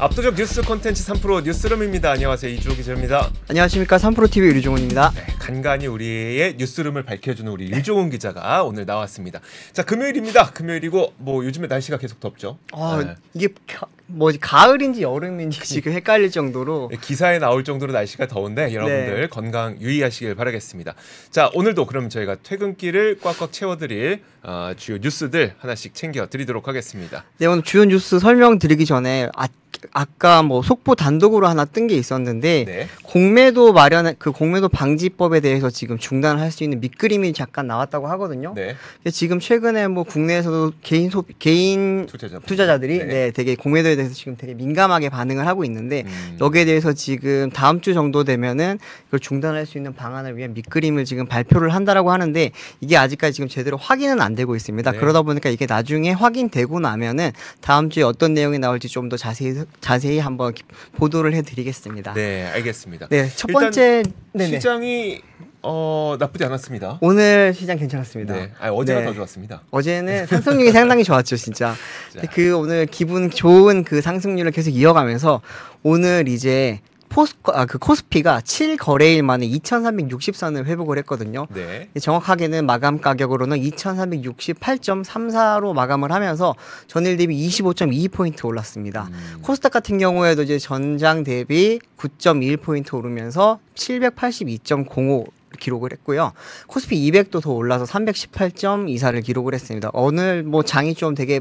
압도적 뉴스 콘텐츠 3프로 뉴스룸입니다. 안녕하세요. 이주호 기자입니다. 안녕하십니까 3프로TV 유종훈입니다. 네, 간간히 우리의 뉴스룸을 밝혀주는 우리 유종훈 기자가 오늘 나왔습니다. 자 금요일입니다. 금요일이고 뭐 요즘에 날씨가 계속 덥죠. 아 네. 이게 가, 뭐지 가을인지 여름인지 지금 헷갈릴 정도로 네, 기사에 나올 정도로 날씨가 더운데 여러분들 네. 건강 유의하시길 바라겠습니다. 자 오늘도 그럼 저희가 퇴근길을 꽉꽉 채워드릴 어, 주요 뉴스들 하나씩 챙겨드리도록 하겠습니다. 네 오늘 주요 뉴스 설명드리기 전에 아, 아까 뭐 속보 단독으로 하나 뜬 게 있었는데 네. 공매도 마련 그 공매도 방지법에 대해서 지금 중단을 할수 있는 밑그림이 잠깐 나왔다고 하거든요. 네. 지금 최근에 뭐 국내에서도 개인 소비 개인 투자자 투자자 들이 네. 네. 되게 공매도에 대해서 지금 되게 민감하게 반응을 하고 있는데 음. 여기에 대해서 지금 다음 주 정도 되면은 이걸 중단할 수 있는 방안을 위한 밑그림을 지금 발표를 한다라고 하는데 이게 아직까지 지금 제대로 확인은 안 되고 있습니다. 네. 그러다 보니까 이게 나중에 확인되고 나면은 다음 주에 어떤 내용이 나올지 좀 더 자세히 자세히 한번 기- 보도를 해드리겠습니다. 네 알겠습니다. 네, 첫 번째. 시장이 어 나쁘지 않았습니다. 오늘 시장 괜찮았습니다. 네. 아, 어제가 네. 더 좋았습니다. 어제는 상승률이 상당히 좋았죠, 진짜. 자. 그 오늘 기분 좋은 그 상승률을 계속 이어가면서 오늘 이제 포스 아, 그 코스피가 7 거래일 만에 2,360선을 회복을 했거든요. 네. 정확하게는 마감 가격으로는 2,368.34로 마감을 하면서 전일 대비 25.2 포인트 올랐습니다. 음. 코스닥 같은 경우에도 이제 전장 대비 9.1 포인트 오르면서 782.05 기록을 했고요. 코스피 200도 더 올라서 318.24를 기록을 했습니다. 오늘 뭐 장이 좀 되게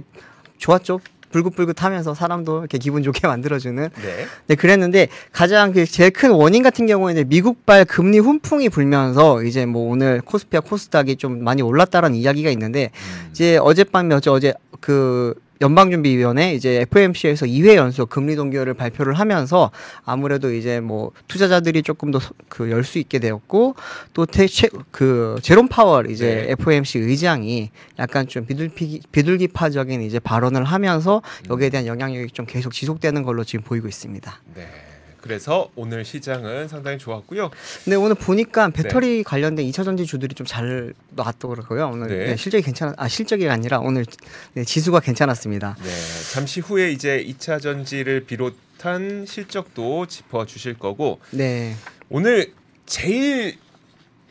좋았죠. 불긋불긋하면서 사람도 이렇게 기분 좋게 만들어주는 네. 네, 그랬는데 가장 그 제일 큰 원인 같은 경우에는 미국발 금리 훈풍이 불면서 이제 뭐 오늘 코스피와 코스닥이 좀 많이 올랐다라는 이야기가 있는데 음. 이제 어젯밤에 어제 어제 그 연방준비위원회 이제 FOMC에서 2회 연속 금리 동결을 발표를 하면서 아무래도 이제 뭐 투자자들이 조금 더 그 열 수 있게 되었고 또그 제롬 파월 이제 네. FOMC 의장이 약간 좀 비둘기 비둘기파적인 이제 발언을 하면서 음. 여기에 대한 영향력이 좀 계속 지속되는 걸로 지금 보이고 있습니다. 네. 그래서 오늘 시장은 상당히 좋았고요. 근데 오늘 보니까 배터리 관련된 2차 전지 주들이 좀 잘 나왔더라고요. 오늘 네. 네, 실적이 괜찮아 아 실적이 아니라 오늘 네, 지수가 괜찮았습니다. 네. 잠시 후에 이제 2차 전지를 비롯한 실적도 짚어 주실 거고 네. 오늘 제일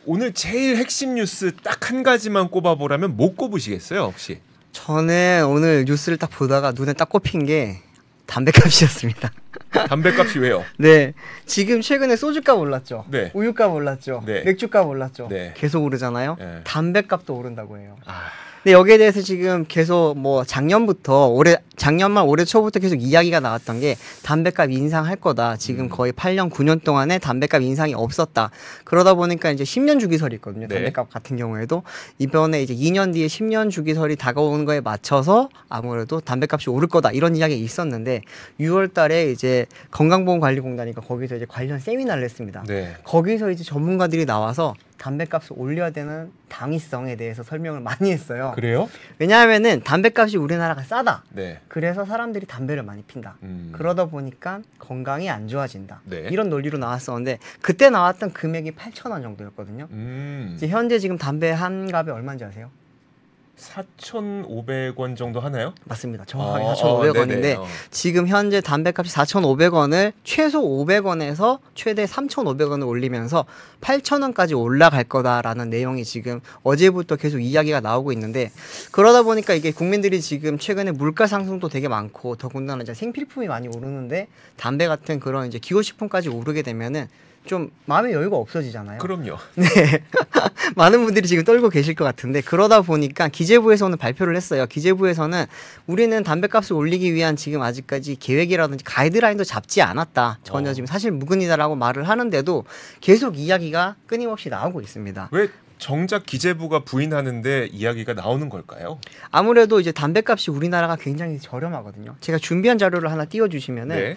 오늘 제일 핵심 뉴스 딱 한 가지만 꼽아 보라면 못 꼽으시겠어요, 혹시? 저는 오늘 뉴스를 딱 보다가 눈에 딱 꼽힌 게 담배값이었습니다. 담배값이 왜요? 네. 지금 최근에 소주값 올랐죠. 네. 우유값 올랐죠. 네. 맥주값 올랐죠. 네. 계속 오르잖아요. 네. 담배값도 오른다고 해요. 아, 근데 여기에 대해서 지금 계속 뭐 작년부터 올해 작년만 올해 초부터 계속 이야기가 나왔던 게 담배값 인상할 거다. 지금 음. 거의 8년 9년 동안에 담배값 인상이 없었다. 그러다 보니까 이제 10년 주기설이 있거든요. 네. 담배값 같은 경우에도 이번에 이제 2년 뒤에 10년 주기설이 다가오는 거에 맞춰서 아무래도 담배값이 오를 거다 이런 이야기가 있었는데 6월 달에 이제 건강보험관리공단이니까 거기서 이제 관련 세미나를 했습니다. 네. 거기서 이제 전문가들이 나와서 담배값을 올려야 되는 당위성에 대해서 설명을 많이 했어요. 그래요? 왜냐하면은 담배값이 우리나라가 싸다. 네. 그래서 사람들이 담배를 많이 핀다. 음. 그러다 보니까 건강이 안 좋아진다. 네. 이런 논리로 나왔었는데 그때 나왔던 금액이 8천 원 정도였거든요. 음. 이제 현재 지금 담배 한 갑에 얼마인지 아세요? 4,500원 정도 하나요? 맞습니다. 정확하게 어, 4,500원인데 어, 네네. 어. 지금 현재 담배값이 4,500원을 최소 500원에서 최대 3,500원을 올리면서 8,000원까지 올라갈 거다라는 내용이 지금 어제부터 계속 이야기가 나오고 있는데 그러다 보니까 이게 국민들이 지금 최근에 물가 상승도 되게 많고 더군다나 이제 생필품이 많이 오르는데 담배 같은 그런 이제 기호식품까지 오르게 되면은 좀 마음의 여유가 없어지잖아요. 그럼요. 네. 많은 분들이 지금 떨고 계실 것 같은데 그러다 보니까 기재부에서 오늘 발표를 했어요. 기재부에서는 우리는 담배값을 올리기 위한 지금 아직까지 계획이라든지 가이드라인도 잡지 않았다. 전혀 어. 지금 사실 무근이다라고 말을 하는데도 계속 이야기가 끊임없이 나오고 있습니다. 왜 정작 기재부가 부인하는데 이야기가 나오는 걸까요? 아무래도 이제 담배값이 우리나라가 굉장히 저렴하거든요. 제가 준비한 자료를 하나 띄워주시면은 네.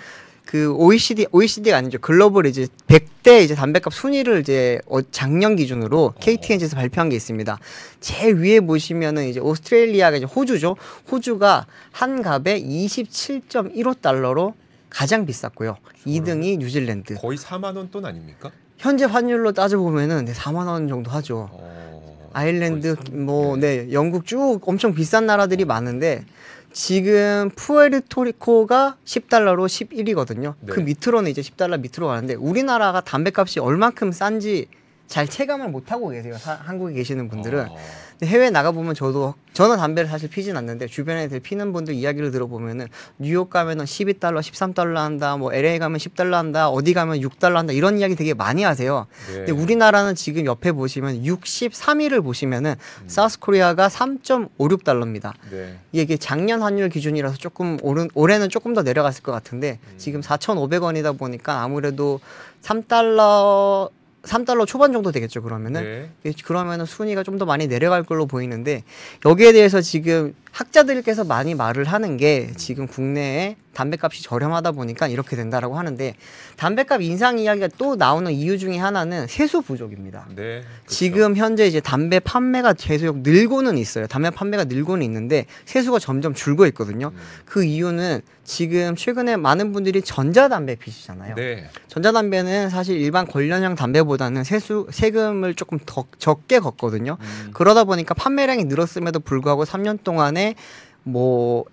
그 OECD OECD가 아니죠. 글로벌 이제 100대 이제 담배값 순위를 이제 어, 작년 기준으로 KTNG에서 발표한 게 있습니다. 제일 위에 보시면은 이제 오스트레일리아가 이제 호주죠. 호주가 한 갑에 27.15 달러로 가장 비쌌고요. 2등이 뉴질랜드. 거의 4만 원 돈 아닙니까? 현재 환율로 따져 보면은 네, 4만 원 정도 하죠. 어, 아일랜드 거의 삼- 뭐 네, 영국 쭉 엄청 비싼 나라들이 많은데 지금 푸에르토리코가 10달러로 11이거든요. 네. 그 밑으로는 이제 10달러 밑으로 가는데 우리나라가 담배값이 얼만큼 싼지 잘 체감을 못 하고 계세요. 사- 한국에 계시는 분들은 어, 해외 나가 보면 저도 저는 담배를 사실 피진 않는데 주변에 피는 분들 이야기를 들어보면은 뉴욕 가면은 12달러, 13달러 한다. 뭐 LA 가면 10달러 한다. 어디 가면 6달러 한다. 이런 이야기 되게 많이 하세요. 네. 근데 우리나라는 지금 옆에 보시면 63위를 보시면은 사우스 코리아가 3.56달러입니다. 네. 이게 작년 환율 기준이라서 조금 오른, 올해는 조금 더 내려갔을 것 같은데 지금 4,500원이다 보니까 아무래도 3달러 3달러 초반 정도 되겠죠 그러면은 네. 예, 그러면은 순위가 좀 더 많이 내려갈 걸로 보이는데 여기에 대해서 지금 학자들께서 많이 말을 하는 게 지금 국내에 담배값이 저렴하다 보니까 이렇게 된다라고 하는데 담배값 인상 이야기가 또 나오는 이유 중에 하나는 세수 부족입니다. 네. 그렇죠. 지금 현재 이제 담배 판매가 계속 늘고는 있어요. 담배 판매가 늘고는 있는데 세수가 점점 줄고 있거든요. 음. 그 이유는 지금 최근에 많은 분들이 전자담배 피시잖아요. 네. 전자담배는 사실 일반 관련형 담배보다는 세수 세금을 조금 더 적게 걷거든요. 음. 그러다 보니까 판매량이 늘었음에도 불구하고 3년 동안에 뭐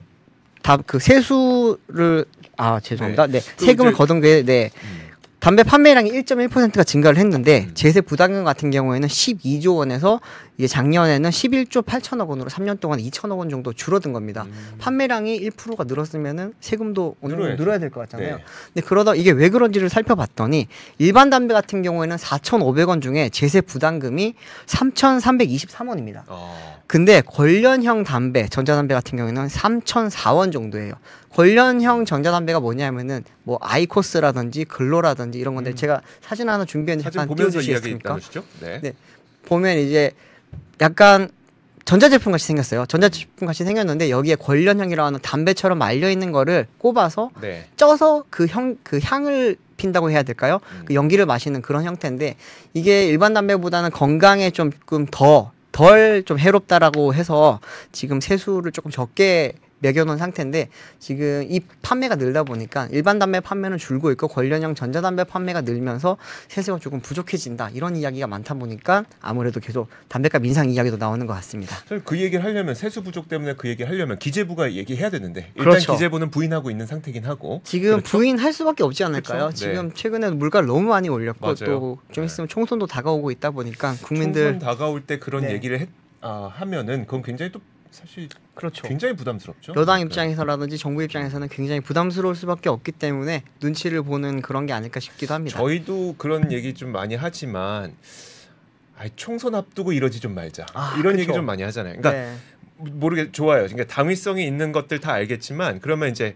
다 그 세수를 아 죄송합니다. 네, 그 세금을 이제- 거둔 게 네. 음. 담배 판매량이 1.1%가 증가를 했는데 음. 제세 부담금 같은 경우에는 12조 원에서 이제 작년에는 11조 8천억 원으로 3년 동안 2천억 원 정도 줄어든 겁니다. 음. 판매량이 1%가 늘었으면은 세금도 어느 정도 늘어야죠. 늘어야 될 것 같잖아요. 네. 근데 그러다 이게 왜 그런지를 살펴봤더니 일반 담배 같은 경우에는 4,500원 중에 제세 부담금이 3,323원입니다. 어. 근데 관련형 담배, 전자담배 같은 경우에는 3,004원 정도예요. 관련형 전자담배가 뭐냐면은 뭐 아이코스라든지 글로라든지 이런 건데 음. 제가 사진 하나 준비했는데 잠깐 보면서 이야기 띄워주시겠습니까? 네. 네. 보면 이제 약간 전자제품 같이 생겼어요. 전자제품 같이 생겼는데 여기에 관련형이라고 하는 담배처럼 말려 있는 거를 꼽아서 네. 쪄서 그형그 향을 핀다고 해야 될까요? 음. 그 연기를 마시는 그런 형태인데 이게 일반 담배보다는 건강에 조금 더 덜 좀 해롭다라고 해서 지금 세수를 조금 적게 매겨놓은 상태인데 지금 이 판매가 늘다 보니까 일반 담배 판매는 줄고 있고 관련형 전자담배 판매가 늘면서 세수가 조금 부족해진다 이런 이야기가 많다 보니까 아무래도 계속 담배값 인상 이야기도 나오는 것 같습니다. 그 얘기를 하려면 세수 부족 때문에 그 얘기를 하려면 기재부가 얘기해야 되는데 일단 그렇죠. 기재부는 부인하고 있는 상태긴 하고 지금 그렇죠? 부인할 수밖에 없지 않을까요? 그렇죠. 지금 최근에 물가를 너무 많이 올렸고 맞아요. 또좀 네. 있으면 총선도 다가오고 있다 보니까 국민들 총선 다가올 때 그런 네. 얘기를 했, 아, 하면은 그건 굉장히 또 사실 그렇죠. 굉장히 부담스럽죠. 여당 네. 입장에서라든지 정부 입장에서는 굉장히 부담스러울 수밖에 없기 때문에 눈치를 보는 그런 게 아닐까 싶기도 합니다. 저희도 그런 얘기 좀 많이 하지만 아이, 총선 앞두고 이러지 좀 말자 아, 이런 그쵸. 얘기 좀 많이 하잖아요. 그러니까 네. 모르게 좋아요. 그러니까 당위성이 있는 것들 다 알겠지만 그러면 이제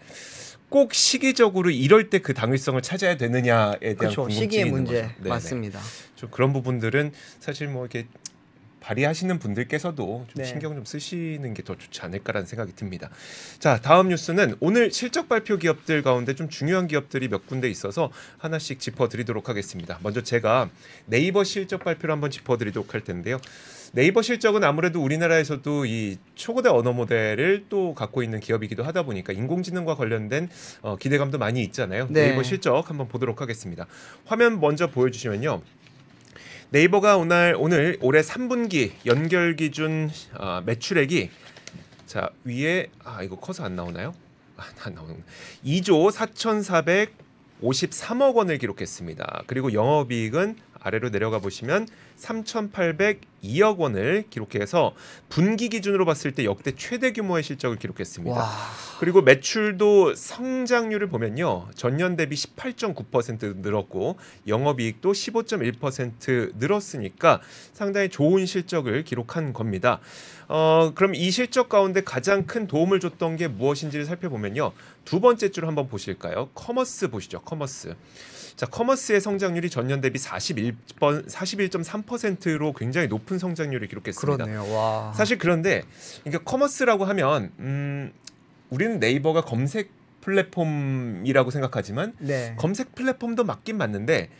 꼭 시기적으로 이럴 때 그 당위성을 찾아야 되느냐에 대한 그렇죠. 궁금증이 시기의 문제 거죠. 네네. 맞습니다. 좀 그런 부분들은 사실 뭐 이렇게 발의하시는 분들께서도 좀 네. 신경 좀 쓰시는 게 더 좋지 않을까라는 생각이 듭니다. 자, 다음 뉴스는 오늘 실적 발표 기업들 가운데 좀 중요한 기업들이 몇 군데 있어서 하나씩 짚어드리도록 하겠습니다. 먼저 제가 네이버 실적 발표를 한번 짚어드리도록 할 텐데요. 네이버 실적은 아무래도 우리나라에서도 이 초거대 언어 모델을 또 갖고 있는 기업이기도 하다 보니까 인공지능과 관련된 어, 기대감도 많이 있잖아요. 네. 네이버 실적 한번 보도록 하겠습니다. 화면 먼저 보여주시면요. 네이버가 오늘 오늘 올해 3분기 연결 기준 아, 매출액이 자 위에 아 이거 커서 안 나오나요? 아, 안 나오는 2조 4,453억 원을 기록했습니다. 그리고 영업이익은 아래로 내려가 보시면 3,802억 원을 기록해서 분기 기준으로 봤을 때 역대 최대 규모의 실적을 기록했습니다. 와, 그리고 매출도 성장률을 보면요. 전년 대비 18.9% 늘었고 영업이익도 15.1% 늘었으니까 상당히 좋은 실적을 기록한 겁니다. 어, 그럼 이 실적 가운데 가장 큰 도움을 줬던 게 무엇인지를 살펴보면요. 두 번째 줄 한번 보실까요? commerce 보시죠. commerce. 자, commerce의 성장률이 전년 대비 41번 41.3%로 굉장히 높은 성장률을 기록했습니다. 그러네요. 와. 사실 그런데 그러니까 commerce라고 하면 음, 우리는 네이버가 검색 플랫폼이라고 생각하지만 네. 검색 플랫폼도 맞긴 맞는데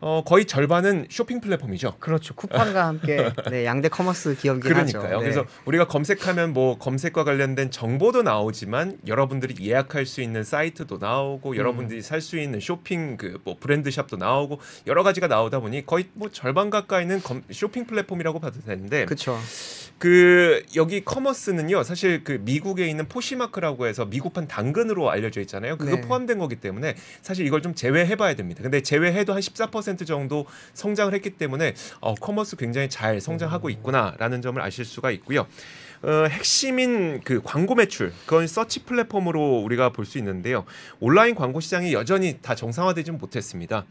어, 거의 절반은 쇼핑 플랫폼이죠. 그렇죠. 쿠팡과 함께 네, 양대 commerce 기업이긴 하죠. 그러니까요. 네. 그래서 우리가 검색하면 뭐 검색과 관련된 정보도 나오지만 여러분들이 예약할 수 있는 사이트도 나오고 음. 여러분들이 살 수 있는 쇼핑 그 뭐 브랜드 shop도 나오고 여러 가지가 나오다 보니 거의 뭐 절반 가까이는 검, 쇼핑 플랫폼이라고 봐도 되는데 그렇죠. 그 여기 commerce는요 사실 그 미국에 있는 포시마크라고 해서 미국판 당근으로 알려져 있잖아요. 그거 네. 포함된 거기 때문에 사실 이걸 좀 제외해 봐야 됩니다. 근데 제외해도 한 14% 정도 성장을 했기 때문에 어, commerce 굉장히 잘 성장하고 있구나라는 점을 아실 수가 있고요. 어, 핵심인 그 광고 매출 그건 서치 플랫폼으로 우리가 볼 수 있는데요. 온라인 광고 시장이 여전히 다 정상화되지는 못했습니다.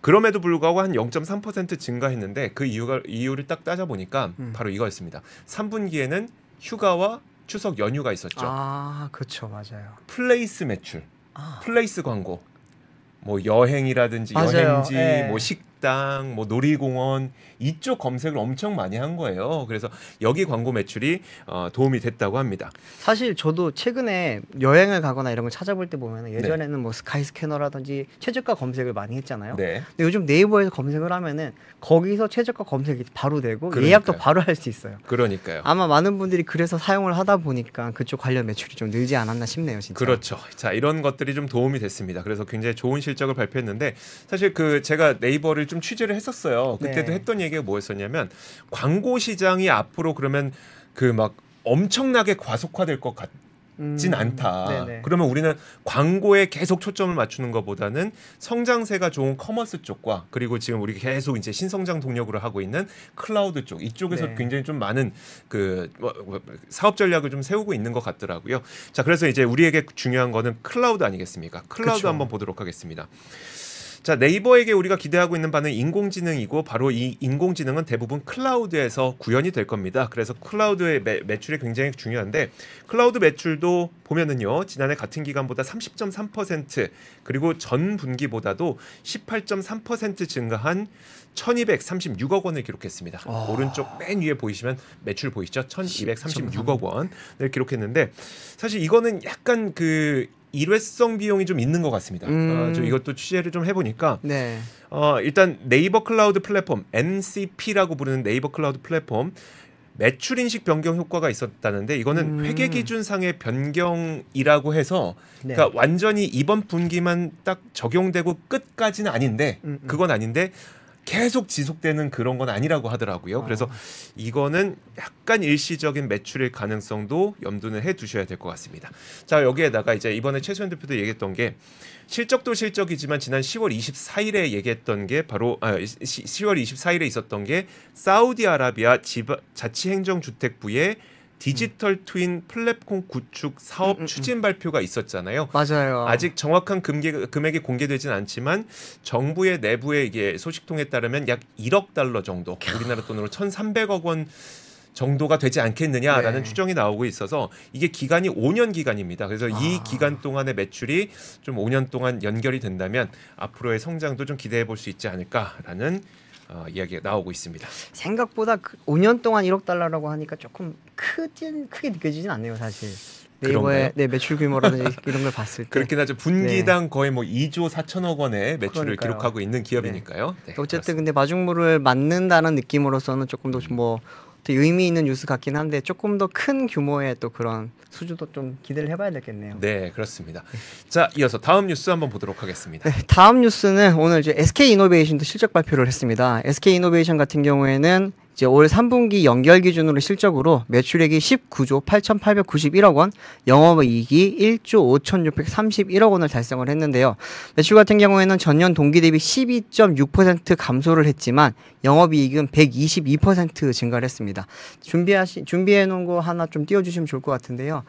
그럼에도 불구하고 한 0.3% 증가했는데 그 이유가 이유를 딱 따져 보니까 음. 바로 이거였습니다. 3분기에는 휴가와 추석 연휴가 있었죠. 아, 그렇죠, 맞아요. place 매출, 아, place 광고, 뭐 여행이라든지 맞아요. 여행지, 예. 뭐 식 당, 뭐 놀이공원 이쪽 검색을 엄청 많이 한 거예요. 그래서 여기 광고 매출이 어, 도움이 됐다고 합니다. 사실 저도 최근에 여행을 가거나 이런 걸 찾아볼 때 보면 네. 예전에는 뭐 스카이 스캐너라든지 최저가 검색을 많이 했잖아요. 네, 근데 요즘 네이버에서 검색을 하면은 거기서 최저가 검색이 바로 되고 그러니까요. 예약도 바로 할 수 있어요. 그러니까요. 아마 많은 분들이 그래서 사용을 하다 보니까 그쪽 관련 매출이 좀 늘지 않았나 싶네요, 진짜. 그렇죠. 자 이런 것들이 좀 도움이 됐습니다. 그래서 굉장히 좋은 실적을 발표했는데 사실 그 제가 네이버를 좀 취재를 했었어요. 그때도 네. 했던 얘기가 뭐였었냐면 광고 시장이 앞으로 그러면 그 막 엄청나게 과속화될 것 같. 진 음, 않다. 네네. 그러면 우리는 광고에 계속 초점을 맞추는 것보다는 성장세가 좋은 commerce 쪽과 그리고 지금 우리 계속 이제 신성장 동력으로 하고 있는 클라우드 쪽 이쪽에서 네. 굉장히 좀 많은 그 뭐, 뭐, 사업 전략을 좀 세우고 있는 것 같더라고요. 자, 그래서 이제 우리에게 중요한 거는 클라우드 아니겠습니까? 클라우드 그쵸. 한번 보도록 하겠습니다. 자 네이버에게 우리가 기대하고 있는 바는 인공지능이고 바로 이 인공지능은 대부분 클라우드에서 구현이 될 겁니다. 그래서 클라우드의 매, 매출이 굉장히 중요한데 클라우드 매출도 보면은요 지난해 같은 기간보다 30.3% 그리고 전 분기보다도 18.3% 증가한 1,236억 원을 기록했습니다. 와. 오른쪽 맨 위에 보이시면 매출 보이시죠? 1,236억 원을 기록했는데 사실 이거는 약간 그 일회성 비용이 좀 있는 것 같습니다. 음. 어, 좀 이것도 취재를 좀 해보니까 네. 어, 일단 네이버 클라우드 플랫폼 NCP라고 부르는 네이버 클라우드 플랫폼 매출 인식 변경 효과가 있었다는데 이거는 음. 회계 기준상의 변경이라고 해서 네. 그러니까 완전히 이번 분기만 딱 적용되고 끝까지는 아닌데 음, 음. 그건 아닌데 계속 지속되는 그런 건 아니라고 하더라고요. 그래서 아. 이거는 약간 일시적인 매출일 가능성도 염두는 해 두셔야 될 것 같습니다. 자, 여기에다가 이제 이번에 최소연 대표도 얘기했던 게 실적도 실적이지만 지난 10월 24일에 얘기했던 게 바로 아, 시, 10월 24일에 있었던 게 사우디아라비아 지바, 자치행정주택부의 디지털 트윈 플랫폼 구축 사업 음, 음, 음. 추진 발표가 있었잖아요. 맞아요. 아직 정확한 금액, 금액이 공개되진 않지만 정부의 내부의 이게 소식통에 따르면 약 1억 달러 정도 우리나라 돈으로 1,300억 원 정도가 되지 않겠느냐라는 네. 추정이 나오고 있어서 이게 기간이 5년 기간입니다. 그래서 이 아. 기간 동안의 매출이 좀 5년 동안 연결이 된다면 앞으로의 성장도 좀 기대해 볼 수 있지 않을까라는 어, 이야기가 나오고 있습니다. 생각보다 그 5년 동안 1억 달러라고 하니까 조금 크진 크게 느껴지진 않네요, 사실. 네이버의 네, 매출 규모라든지 이런 걸 봤을 때. 그렇긴 하죠. 분기당 거의 뭐 2조 4천억 원의 매출을 네. 그러니까요. 기록하고 있는 기업이니까요. 네, 어쨌든 근데 마중물을 맞는다는 느낌으로서는 조금 더뭐 의미 있는 뉴스 같긴 한데 조금 더 큰 규모의 또 그런 수주도 좀 기대를 해봐야 되겠네요. 네, 그렇습니다. 자, 이어서 다음 뉴스 한번 보도록 하겠습니다. 네, 다음 뉴스는 오늘 이제 SK 이노베이션도 실적 발표를 했습니다. SK 이노베이션 같은 경우에는 이제 올 3분기 연결 기준으로 실적으로 매출액이 19조 8,891억 원, 영업이익이 1조 5,631억 원을 달성을 했는데요. 매출 같은 경우에는 전년 동기 대비 12.6% 감소를 했지만 영업이익은 122% 증가를 했습니다. 준비하시 준비해 놓은 거 하나 좀 띄워 주시면 좋을 것 같은데요.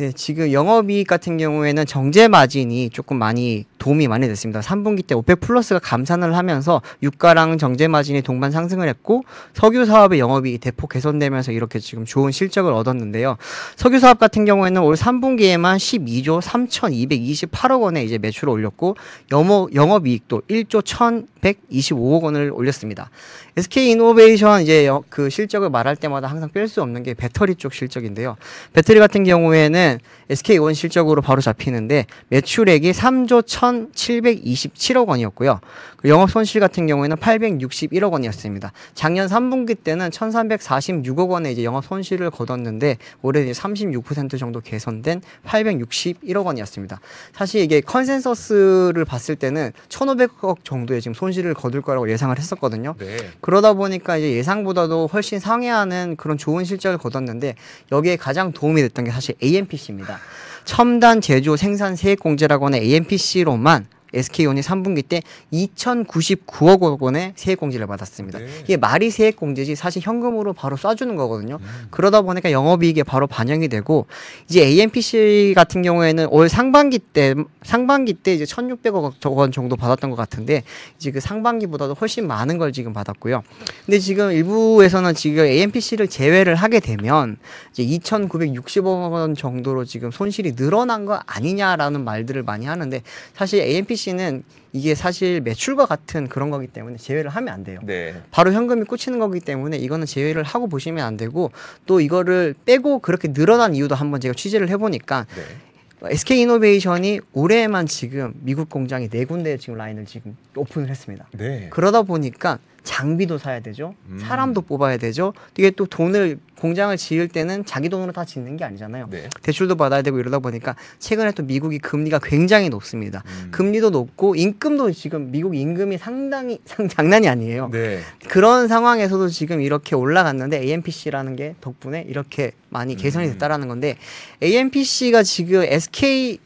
네, 지금 영업이익 같은 경우에는 정제 마진이 조금 많이 도움이 많이 됐습니다. 3분기 때 오펙 플러스가 감산을 하면서 유가랑 정제 마진이 동반 상승을 했고 석유 사업의 영업이익이 대폭 개선되면서 이렇게 지금 좋은 실적을 얻었는데요. 석유 사업 같은 경우에는 올 3분기에만 12조 3,228억 원의 이제 매출을 올렸고 영업 영업이익도 1조 1,125억 원을 올렸습니다. SK 이노베이션 이제 여- 그 실적을 말할 때마다 항상 뺄 수 없는 게 배터리 쪽 실적인데요. 배터리 같은 경우에는 SK 원 실적으로 바로 잡히는데 매출액이 3조 1,727억 원이었고요. 그리고 영업 손실 같은 경우에는 861억 원이었습니다. 작년 3분기 때는 1,346억 원의 이제 영업 손실을 거뒀는데 올해 이제 36% 정도 개선된 861억 원이었습니다. 사실 이게 consensus를 봤을 때는 1,500억 정도의 지금 손실을 거둘 거라고 예상을 했었거든요. 네. 그러다 보니까 이제 예상보다도 훨씬 상회하는 그런 좋은 실적을 거뒀는데 여기에 가장 도움이 됐던 게 사실 AMPC입니다. 첨단 제조 생산 세액 공제라고 하는 AMPC로만 SK온이 3분기 때 2,099억 원의 세액 공제를 받았습니다. 네. 이게 말이 세액 공제지 사실 현금으로 바로 쏴주는 거거든요. 음. 그러다 보니까 영업이익에 바로 반영이 되고 이제 AMPC 같은 경우에는 올 상반기 때 상반기 때 이제 1,600억 원 정도 받았던 것 같은데 이제 그 상반기보다도 훨씬 많은 걸 지금 받았고요. 근데 지금 일부에서는 지금 AMPC를 제외를 하게 되면 이제 2,960억 원 정도로 지금 손실이 늘어난 거 아니냐라는 말들을 많이 하는데 사실 AMPC 는 이게 사실 매출과 같은 그런 거기 때문에 제외를 하면 안 돼요. 네. 바로 현금이 꽂히는 거기 때문에 이거는 제외를 하고 보시면 안 되고 또 이거를 빼고 그렇게 늘어난 이유도 한번 제가 취재를 해보니까 네. SK 이노베이션이 올해만 지금 미국 공장이 네 군데 지금 라인을 지금 오픈을 했습니다. 네. 그러다 보니까 장비도 사야 되죠. 음. 사람도 뽑아야 되죠. 이게 또 돈을 공장을 지을 때는 자기 돈으로 다 짓는 게 아니잖아요. 네. 대출도 받아야 되고 이러다 보니까 최근에 또 미국이 금리가 굉장히 높습니다. 음. 금리도 높고 임금도 지금 미국 임금이 상당히 상 장난이 아니에요. 네. 그런 상황에서도 지금 이렇게 올라갔는데 AMPC라는 게 덕분에 이렇게 많이 개선이 음. 됐다라는 건데 AMPC가 지금 SK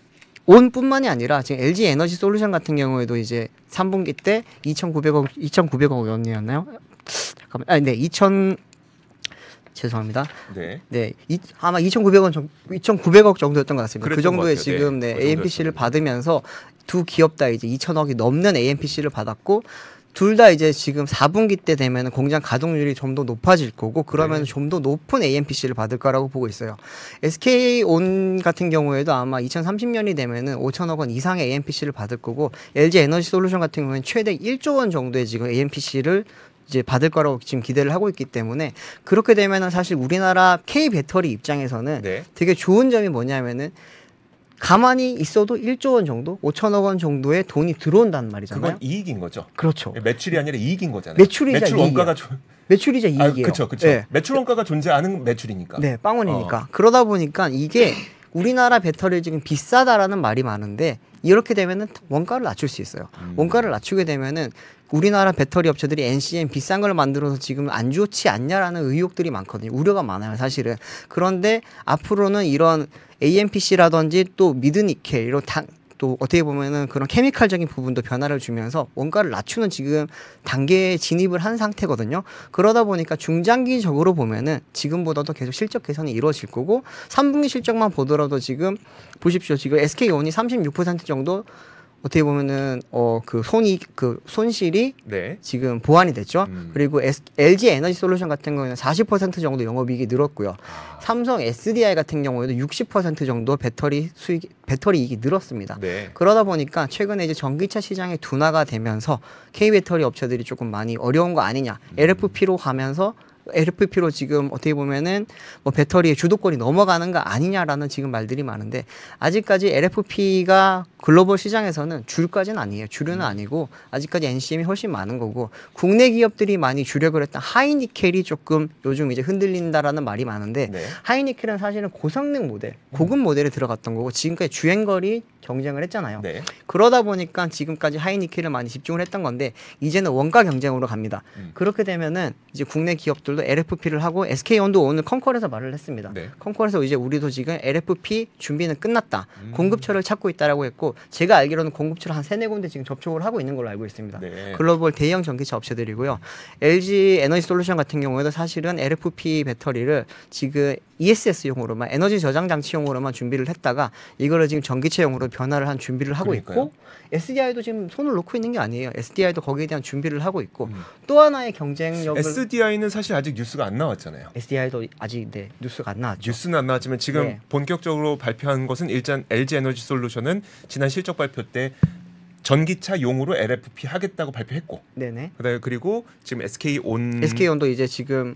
온뿐만이 아니라 지금 LG 에너지 솔루션 같은 경우에도 이제 3분기 때 2,900억 2,900억 원이었나요? 잠깐만. 아, 네. 2,000 죄송합니다. 네. 네, 이, 아마 2,900원 정도, 2,900억 정도였던 것 같습니다. 그 정도의. 지금 네, 네, 그 AMPC를. 받으면서 두 기업 다 이제 2천억이 넘는 AMPC를 받았고 둘 다 이제 지금 4분기 때 되면 공장 가동률이 좀 더 높아질 거고 그러면 네. 좀더 높은 AMPC를 받을 거라고 보고 있어요. SK 온 같은 경우에도 아마 2030년이 되면은 5천억 원 이상의 AMPC를 받을 거고 LG 에너지 솔루션 같은 경우는 최대 1조 원 정도의 지금 AMPC를 이제 받을 거라고 지금 기대를 하고 있기 때문에 그렇게 되면은 사실 우리나라 K 배터리 입장에서는 네. 되게 좋은 점이 뭐냐면은 가만히 있어도 1조 원 정도, 5천억 원 정도의 돈이 들어온다는 말이잖아요. 그건 이익인 거죠. 그렇죠. 매출이 아니라 이익인 거잖아요. 매출이자 매출 이익이야. 원가가 조... 매출이자 이익이에요. 아, 그렇죠, 그렇죠. 네. 매출 원가가 존재하는 매출이니까. 네, 빵원이니까. 그러다 보니까 이게 우리나라 배터리 지금 비싸다라는 말이 많은데 이렇게 되면은 원가를 낮출 수 있어요. 음. 원가를 낮추게 되면은 우리나라 배터리 업체들이 NCM 비싼 걸 만들어서 지금 안 좋지 않냐라는 의혹들이 많거든요. 우려가 많아요, 사실은. 그런데 앞으로는 이런 AMPC라든지 또 미드니켈 이런 당, 또 어떻게 보면은 그런 케미칼적인 부분도 변화를 주면서 원가를 낮추는 지금 단계에 진입을 한 상태거든요. 그러다 보니까 중장기적으로 보면은 지금보다도 계속 실적 개선이 이루어질 거고 3분기 실적만 보더라도 지금 보십시오. 지금 SK온이 36% 정도 어떻게 보면은 어 그 손이 그 손실이 네. 지금 보완이 됐죠. 음. 그리고 S, LG 에너지 솔루션 같은 경우에는 40% 정도 영업이익이 늘었고요. 삼성 SDI 같은 경우에도 60% 정도 배터리 수익 배터리 이익이 늘었습니다. 네. 그러다 보니까 최근에 이제 전기차 시장이 둔화가 되면서 K 배터리 업체들이 조금 많이 어려운 거 아니냐. LFP로 가면서 LFP로 지금 어떻게 보면은 뭐 배터리의 주도권이 넘어가는 거 아니냐라는 지금 말들이 많은데 아직까지 LFP가 글로벌 시장에서는 줄까지는 아니에요. 주류는 아니고 아직까지 NCM이 훨씬 많은 거고 국내 기업들이 많이 주력을 했던 하이니켈이 조금 요즘 이제 흔들린다라는 말이 많은데 네. 하이니켈은 사실은 고성능 모델, 고급 모델에 들어갔던 거고 지금까지 주행거리 경쟁을 했잖아요. 네. 그러다 보니까 지금까지 하이니켈을 많이 집중을 했던 건데 이제는 원가 경쟁으로 갑니다. 음. 그렇게 되면은 이제 국내 기업들 도 LFP를 하고 SK온도 오늘 컨콜에서 말을 했습니다. 네. 컨콜에서 이제 우리도 지금 LFP 준비는 끝났다. 음. 공급처를 찾고 있다라고 했고 제가 알기로는 공급처를 한 세네 군데 지금 접촉을 하고 있는 걸로 알고 있습니다. 네. 글로벌 대형 전기차 업체들이고요. LG 에너지 솔루션 같은 경우에도 사실은 LFP 배터리를 지금 ESS용으로만 에너지 저장 장치용으로만 준비를 했다가 이거를 지금 전기차용으로 변화를 한 준비를 하고 그러니까요. 있고 SDI도 지금 손을 놓고 있는 게 아니에요. SDI도 거기에 대한 준비를 하고 있고 음. 또 하나의 경쟁력을 SDI는 사실 아직 뉴스가 안 나왔잖아요. SDI도 아직 네 뉴스가 안 나왔죠. 뉴스는 안 나왔지만 지금 네. 본격적으로 발표한 것은 일단 LG 에너지 솔루션은 지난 실적 발표 때 전기차 용으로 LFP 하겠다고 발표했고 네네. 그다음에 그리고 지금 SK 온 SK온도 이제 지금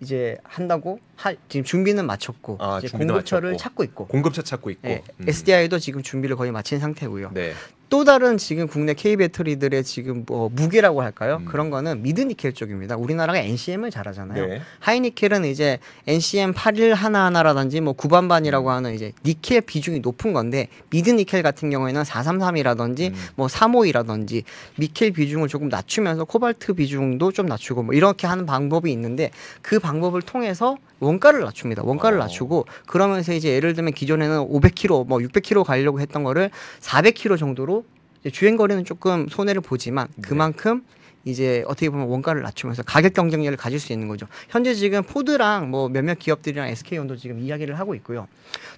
이제 한다고 할 지금 준비는 마쳤고 아, 이제 준비도 공급처를 마쳤고. 찾고 있고 공급차 찾고 있고 네, 음. SDI도 지금 준비를 거의 마친 상태고요. 네. 또 다른 지금 국내 K 배터리들의 지금 뭐 무기라고 할까요? 음. 그런 거는 mid 니켈 쪽입니다. 우리나라가 NCM을 잘하잖아요. 네. high니켈은 이제 NCM 81 하나하나라든지 뭐 구반반이라고 음. 하는 이제 니켈 비중이 높은 건데 mid 니켈 같은 경우에는 433이라든지 음. 뭐 352라든지 니켈 비중을 조금 낮추면서 코발트 비중도 좀 낮추고 뭐 이렇게 하는 방법이 있는데 그 방법을 통해서 원가를 낮춥니다. 원가를 어. 낮추고 그러면서 이제 예를 들면 기존에는 500km 뭐 600km 가려고 했던 거를 400km 정도로 주행 거리는 조금 손해를 보지만 네. 그만큼 이제 어떻게 보면 원가를 낮추면서 가격 경쟁력을 가질 수 있는 거죠. 현재 지금 포드랑 뭐 몇몇 기업들이랑 SK온도 지금 이야기를 하고 있고요.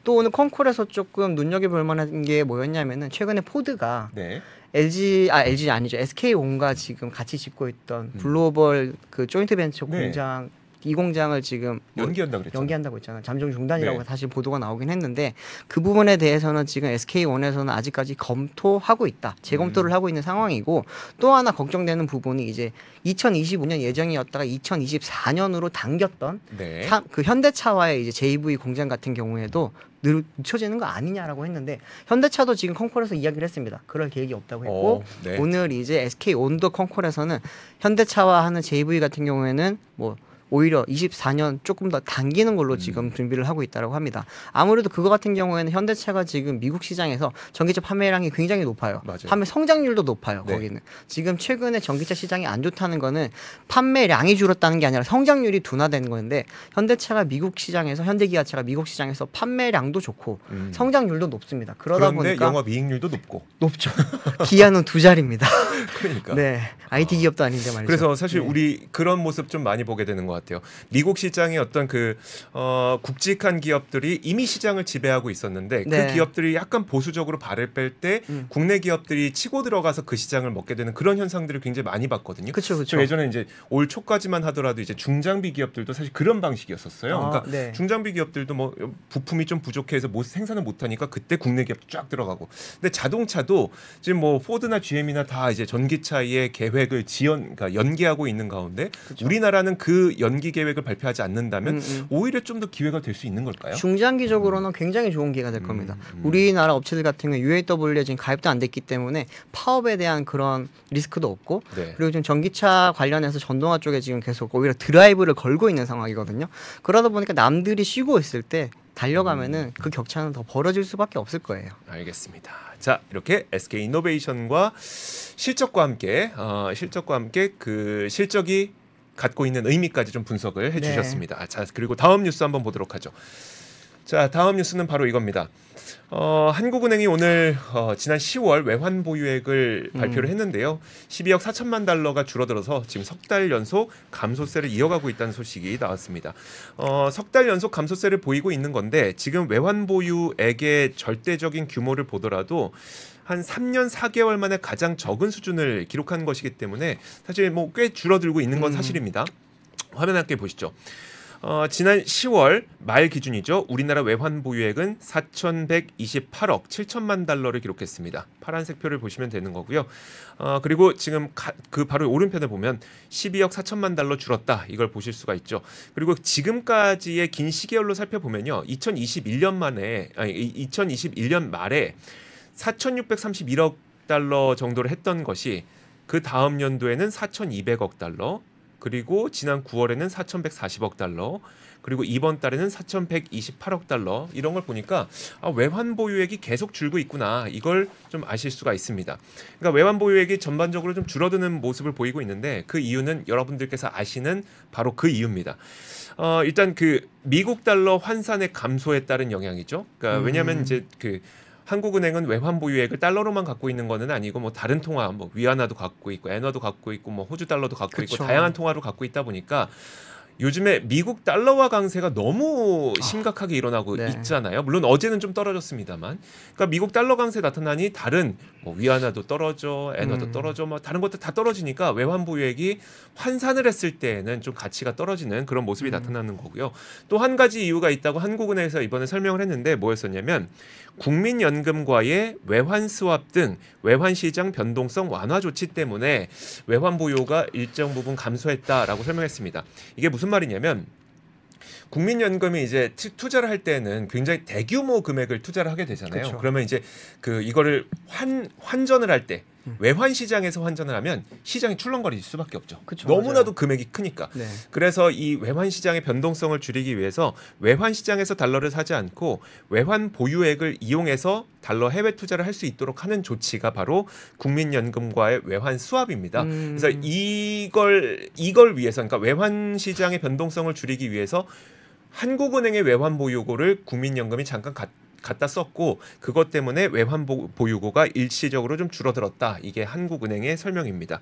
또 오늘 콩콜에서 조금 눈여겨볼 만한 게 뭐였냐면은 최근에 포드가 네. LG 아 LG 아니죠 SK온과 지금 같이 짓고 있던 음. 글로벌 그 조인트 벤처 네. 공장 이 공장을 지금 뭐 연기한다 그랬죠. 연기한다고 했잖아요. 잠정 중단이라고 네. 사실 보도가 나오긴 했는데 그 부분에 대해서는 지금 SK원에서는 아직까지 검토하고 있다. 재검토를 음. 하고 있는 상황이고 또 하나 걱정되는 부분이 이제 2025년 예정이었다가 2024년으로 당겼던 네. 사- 그 현대차와의 이제 JV 공장 같은 경우에도 늘 늦춰지는 거 아니냐라고 했는데 현대차도 지금 콩콜에서 이야기를 했습니다. 그럴 계획이 없다고 했고 어, 네. 오늘 이제 SK 온도 콩콜에서는 현대차와 하는 JV 같은 경우에는 뭐 오히려 24년 조금 더 당기는 걸로 지금 음. 준비를 하고 있다고 합니다. 아무래도 그거 같은 경우에는 현대차가 지금 미국 시장에서 전기차 판매량이 굉장히 높아요. 맞아요. 판매 성장률도 높아요. 네. 거기는 지금 최근에 전기차 시장이 안 좋다는 거는 판매량이 줄었다는 게 아니라 성장률이 둔화된 건데 현대차가 미국 시장에서 현대기아차가 미국 시장에서 판매량도 좋고 음. 성장률도 높습니다. 그러다 그런데 보니까 영업 이익률도 높고. 높죠. 기아는 두 자리입니다. 그러니까. 네, IT 기업도 아닌데 말이죠. 그래서 사실 네. 우리 그런 모습 좀 많이 보게 되는 것 같아요. 미국 시장의 어떤 그 어, 굵직한 기업들이 이미 시장을 지배하고 있었는데 네. 그 기업들이 약간 보수적으로 발을 뺄때 음. 국내 기업들이 치고 들어가서 그 시장을 먹게 되는 그런 현상들을 굉장히 많이 봤거든요. 그렇죠, 저 그렇죠. 예전에 이제 올 초까지만 하더라도 이제 중장비 기업들도 사실 그런 방식이었었어요. 아, 그러니까 네. 중장비 기업들도 뭐 부품이 좀 부족해서 못 생산을 못 하니까 그때 국내 기업 쫙 들어가고. 근데 자동차도 지금 뭐 포드나 GM이나 다 이제 전기차의 계획을 지연, 그러니까 연기하고 있는 가운데 그쵸. 우리나라는 그 연기 계획을 발표하지 않는다면 음, 음. 오히려 좀 더 기회가 될 수 있는 걸까요? 중장기적으로는 굉장히 좋은 기회가 될 겁니다. 음, 음. 우리나라 업체들 같은 경우 UAW에 지금 가입도 안 됐기 때문에 파업에 대한 그런 리스크도 없고 네. 그리고 지금 전기차 관련해서 전동화 쪽에 지금 계속 오히려 드라이브를 걸고 있는 상황이거든요. 그러다 보니까 남들이 쉬고 있을 때 달려가면은 그 격차는 더 벌어질 수밖에 없을 거예요. 알겠습니다. 자 이렇게 SK 이노베이션과 실적과 함께 어, 실적과 함께 그 실적이 갖고 있는 의미까지 좀 분석을 네. 해주셨습니다. 자 그리고 다음 뉴스 한번 보도록 하죠. 자 다음 뉴스는 바로 이겁니다. 어, 한국은행이 오늘 어, 지난 10월 외환 보유액을 음. 발표를 했는데요. 12억 4천만 달러가 줄어들어서 지금 석 달 연속 감소세를 이어가고 있다는 소식이 나왔습니다. 어, 석 달 연속 감소세를 보이고 있는 건데 지금 외환 보유액의 절대적인 규모를 보더라도 한 3년 4개월 만에 가장 적은 수준을 기록한 것이기 때문에 사실 뭐 꽤 줄어들고 있는 건 음. 사실입니다. 화면 함께 보시죠. 어, 지난 10월 말 기준이죠. 우리나라 외환 보유액은 4,128억 7천만 달러를 기록했습니다. 파란색 표를 보시면 되는 거고요. 어, 그리고 지금 가, 그 바로 오른편에 보면 12억 4천만 달러 줄었다. 이걸 보실 수가 있죠. 그리고 지금까지의 긴 시계열로 살펴보면요. 2021년 만에 아니 2021년 말에 4,631억 달러 정도를 했던 것이 그 다음 연도에는 4,200억 달러, 그리고 지난 9월에는 4,140억 달러, 그리고 이번 달에는 4,128억 달러 이런 걸 보니까 아, 외환 보유액이 계속 줄고 있구나 이걸 좀 아실 수가 있습니다. 그러니까 외환 보유액이 전반적으로 좀 줄어드는 모습을 보이고 있는데 그 이유는 여러분들께서 아시는 바로 그 이유입니다. 어, 일단 그 미국 달러 환산의 감소에 따른 영향이죠. 그러니까 음. 왜냐하면 이제 그 한국은행은 외환 보유액을 달러로만 갖고 있는 거는 아니고 뭐 다른 통화 뭐 위안화도 갖고 있고 엔화도 갖고 있고 뭐 호주 달러도 갖고 있고 그쵸. 다양한 통화를 갖고 있다 보니까 요즘에 미국 달러화 강세가 너무 심각하게 일어나고 네. 있잖아요. 물론 어제는 좀 떨어졌습니다만, 그러니까 미국 달러 강세 나타나니 다른 뭐 위안화도 떨어져, 엔화도 음. 떨어져, 뭐 다른 것도 다 떨어지니까 외환 보유액이 환산을 했을 때는 좀 가치가 떨어지는 그런 모습이 음. 나타나는 거고요. 또 한 가지 이유가 있다고 한국은행에서 이번에 설명을 했는데 뭐였었냐면 국민연금과의 외환 swap 등 외환 시장 변동성 완화 조치 때문에 외환 보유가 일정 부분 감소했다라고 설명했습니다. 이게 무슨 말이냐면 국민연금이 이제 투- 투자를 할 때는 굉장히 대규모 금액을 투자를 하게 되잖아요. 그쵸. 그러면 이제 그 이거를 환 환전을 할 때 음. 외환 시장에서 환전을 하면 시장이 출렁거릴 수밖에 없죠. 그쵸, 너무나도 맞아요. 금액이 크니까. 네. 그래서 이 외환 시장의 변동성을 줄이기 위해서 외환 시장에서 달러를 사지 않고 외환 보유액을 이용해서 달러 해외 투자를 할 수 있도록 하는 조치가 바로 국민연금과의 외환 수합입니다. 음. 그래서 이걸 이걸 위해서 그러니까 외환 시장의 변동성을 줄이기 위해서 한국은행의 외환 보유고를 국민연금이 잠깐 갖 갖다 썼고 그것 때문에 외환 보- 보유고가 일시적으로 좀 줄어들었다. 이게 한국은행의 설명입니다.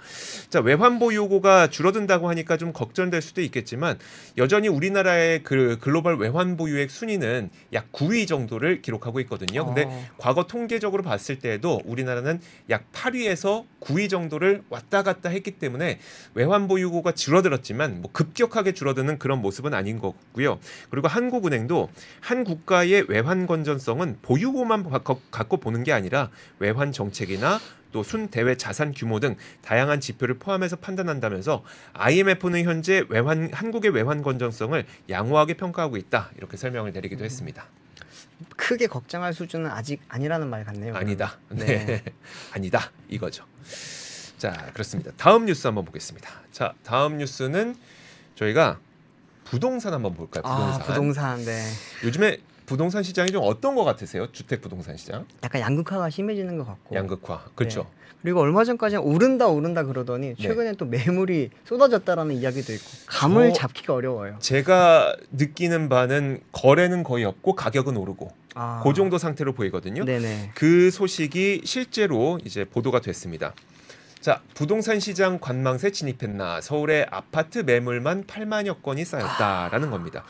자, 외환 보유고가 줄어든다고 하니까 좀 걱정될 수도 있겠지만 여전히 우리나라의 그 글로벌 외환 보유액 순위는 약 9위 정도를 기록하고 있거든요. 근데 어. 과거 통계적으로 봤을 때에도 우리나라는 약 8위에서 9위 정도를 왔다 갔다 했기 때문에 외환 보유고가 줄어들었지만 뭐 급격하게 줄어드는 그런 모습은 아닌 거고요. 그리고 한국은행도 한 국가의 외환 건전성 은 보유고만 갖고 보는 게 아니라 외환 정책이나 또 순대외 자산 규모 등 다양한 지표를 포함해서 판단한다면서 IMF는 현재 외환 한국의 외환 건전성을 양호하게 평가하고 있다 이렇게 설명을 내리기도 했습니다. 크게 걱정할 수준은 아직 아니라는 말 같네요. 아니다. 그러면. 네. 아니다. 이거죠. 자, 그렇습니다. 다음 뉴스 한번 보겠습니다. 자, 다음 뉴스는 저희가 부동산 한번 볼까요? 부동산. 아, 부동산. 네. 요즘에 부동산 시장이 좀 어떤 것 같으세요? 주택 부동산 시장? 약간 양극화가 심해지는 것 같고. 양극화. 그렇죠. 그리고 얼마 전까지는 오른다 오른다 그러더니 네. 최근에 또 매물이 쏟아졌다라는 이야기도 있고 감을 저- 잡기가 어려워요. 제가 느끼는 바는 거래는 거의 없고 가격은 오르고 아. 그 정도 상태로 보이거든요. 네네. 그 소식이 실제로 이제 보도가 됐습니다. 자, 부동산 시장 관망세 진입했나? 서울의 아파트 매물만 8만여 건이 쌓였다라는 겁니다.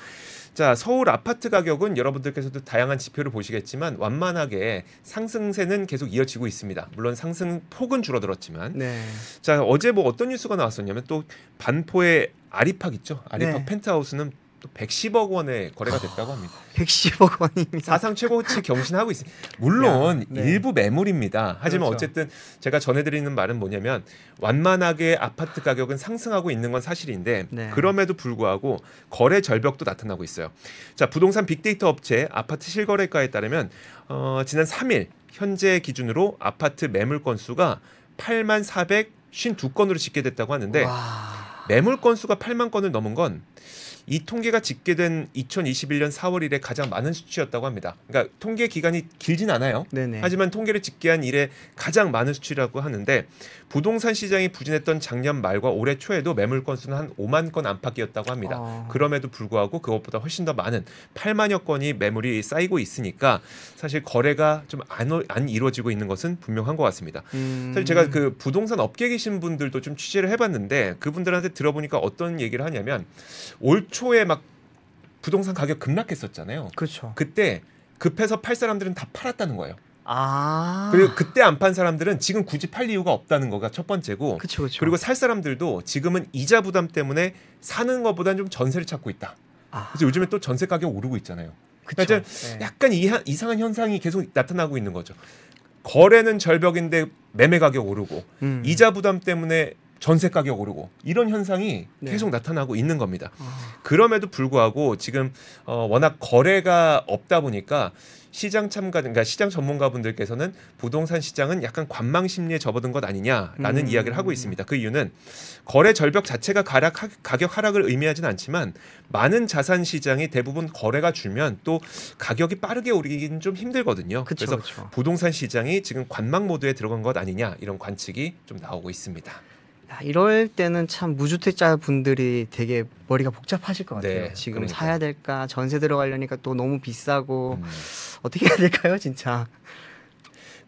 자, 서울 아파트 가격은 여러분들께서도 다양한 지표를 보시겠지만 완만하게 상승세는 계속 이어지고 있습니다. 물론 상승 폭은 줄어들었지만 네. 자, 어제 뭐 어떤 뉴스가 나왔었냐면 또 반포의 아리팍 있죠? 아리팍 네. 펜트하우스는 또 110억 원에 거래가 됐다고 합니다. 110억 원입니다. 사상 최고치 경신하고 있습니다. 물론 야, 네. 일부 매물입니다. 하지만 그렇죠. 어쨌든 제가 전해드리는 말은 뭐냐면 완만하게 아파트 가격은 상승하고 있는 건 사실인데 네. 그럼에도 불구하고 거래 절벽도 나타나고 있어요. 자 부동산 빅데이터 업체 아파트 실거래가에 따르면 어, 지난 3일 현재 기준으로 아파트 매물 건수가 8만 452건으로 집계됐다고 하는데 와. 매물 건수가 8만 건을 넘은 건 이 통계가 집계된 2021년 4월 1에 가장 많은 수치였다고 합니다. 그러니까 통계 기간이 길진 않아요. 네네. 하지만 통계를 집계한 이래 가장 많은 수치라고 하는데 부동산 시장이 부진했던 작년 말과 올해 초에도 매물 건수는 한 5만 건 안팎이었다고 합니다. 어. 그럼에도 불구하고 그것보다 훨씬 더 많은 8만여 건이 매물이 쌓이고 있으니까 사실 거래가 좀안 안 이루어지고 있는 것은 분명한 것 같습니다. 음. 사실 제가 그 부동산 업계 계신 분들도 좀 취재를 해봤는데 그분들한테 들어보니까 어떤 얘기를 하냐면 올 초에 막 부동산 가격 급락했었잖아요. 그렇죠. 그때 급해서 팔 사람들은 다 팔았다는 거예요. 아. 그리고 그때 안 판 사람들은 지금 굳이 팔 이유가 없다는 거가 첫 번째고 그렇죠. 그렇죠. 그리고 살 사람들도 지금은 이자 부담 때문에 사는 것보다는 좀 전세를 찾고 있다. 아. 그래서 요즘에 또 전세 가격 오르고 있잖아요. 그쵸. 그러니까 네. 약간 이하, 이상한 현상이 계속 나타나고 있는 거죠. 거래는 절벽인데 매매 가격 오르고 음. 이자 부담 때문에 전세 가격 오르고 이런 현상이 네. 계속 나타나고 있는 겁니다. 아. 그럼에도 불구하고 지금 어, 워낙 거래가 없다 보니까 시장 참가, 그러니까 시장 전문가분들께서는 부동산 시장은 약간 관망 심리에 접어든 것 아니냐라는 음. 이야기를 하고 있습니다. 그 이유는 거래 절벽 자체가 가락, 가격 하락을 의미하진 않지만 많은 자산 시장이 대부분 거래가 줄면 또 가격이 빠르게 오르기는 좀 힘들거든요. 그쵸, 래서 그쵸. 부동산 시장이 지금 관망 모드에 들어간 것 아니냐 이런 관측이 좀 나오고 있습니다. 야, 이럴 때는 참 무주택자 분들이 되게 머리가 복잡하실 것 같아요. 네, 지금 그러니까요. 사야 될까 전세 들어가려니까 또 너무 비싸고 음. 어떻게 해야 될까요, 진짜?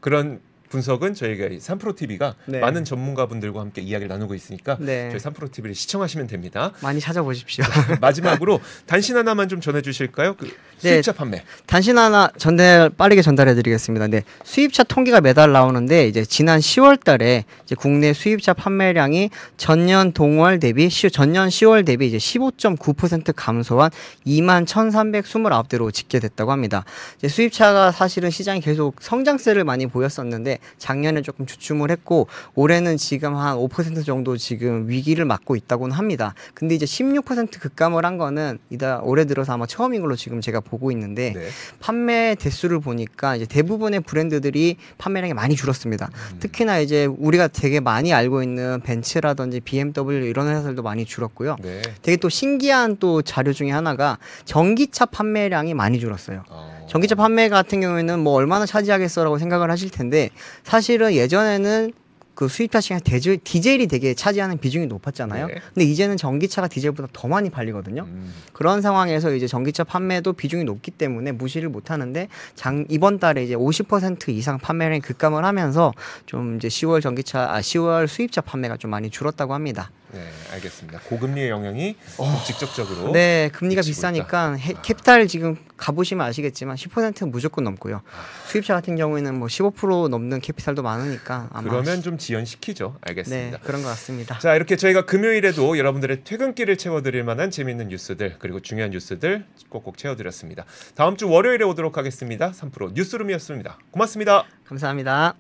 그런 분석은 저희가 이 삼프로 TV가 네. 많은 전문가분들과 함께 이야기를 나누고 있으니까 네. 저희 삼프로 TV를 시청하시면 됩니다. 많이 찾아보십시오. 마지막으로 단신 하나만 좀 전해주실까요? 그 네. 수입차 판매. 단신 하나 전달 빠르게 전달해 드리겠습니다. 네. 수입차 통계가 매달 나오는데 이제 지난 10월 달에 이제 국내 수입차 판매량이 전년 동월 대비 시, 전년 10월 대비 이제 15.9% 감소한 2만 1,329대로 집계됐다고 합니다. 이제 수입차가 사실은 시장이 계속 성장세를 많이 보였었는데 작년에 조금 주춤을 했고 올해는 지금 한 5% 정도 지금 위기를 맞고 있다고는 합니다. 근데 이제 16% 급감을 한 거는 이다 올해 들어서 아마 처음인 걸로 지금 제가 보고 있는데 네. 판매 대수를 보니까 이제 대부분의 브랜드들이 판매량이 많이 줄었습니다. 음. 특히나 이제 우리가 되게 많이 알고 있는 벤츠라든지 BMW 이런 회사들도 많이 줄었고요. 네. 되게 또 신기한 또 자료 중에 하나가 전기차 판매량이 많이 줄었어요. 어. 전기차 판매 같은 경우에는 뭐 얼마나 차지하겠어라고 생각을 하실 텐데 사실은 예전에는 그 수입차 시장에 디젤, 디젤이 되게 차지하는 비중이 높았잖아요. 네. 근데 이제는 전기차가 디젤보다 더 많이 팔리거든요. 음. 그런 상황에서 이제 전기차 판매도 비중이 높기 때문에 무시를 못 하는데 장 이번 달에 이제 50% 이상 판매량이 급감을 하면서 좀 이제 10월 전기차 아 10월 수입차 판매가 좀 많이 줄었다고 합니다. 네, 알겠습니다. 고금리의 영향이 좀 직접적으로 네, 금리가 비싸니까 해- 아. 캐피탈 지금 가보시면 아시겠지만 10%는 무조건 넘고요. 아. 수입차 같은 경우에는 뭐 15% 넘는 캐피탈도 많으니까 아마 그러면 좀 지연시키죠. 네 알겠습니다. 그런 것 같습니다. 자 이렇게 저희가 금요일에도 여러분들의 퇴근길을 채워드릴 만한 재미있는 뉴스들 그리고 중요한 뉴스들 꼭꼭 채워드렸습니다. 다음 주 월요일에 오도록 하겠습니다. 3프로 뉴스룸이었습니다. 고맙습니다. 감사합니다.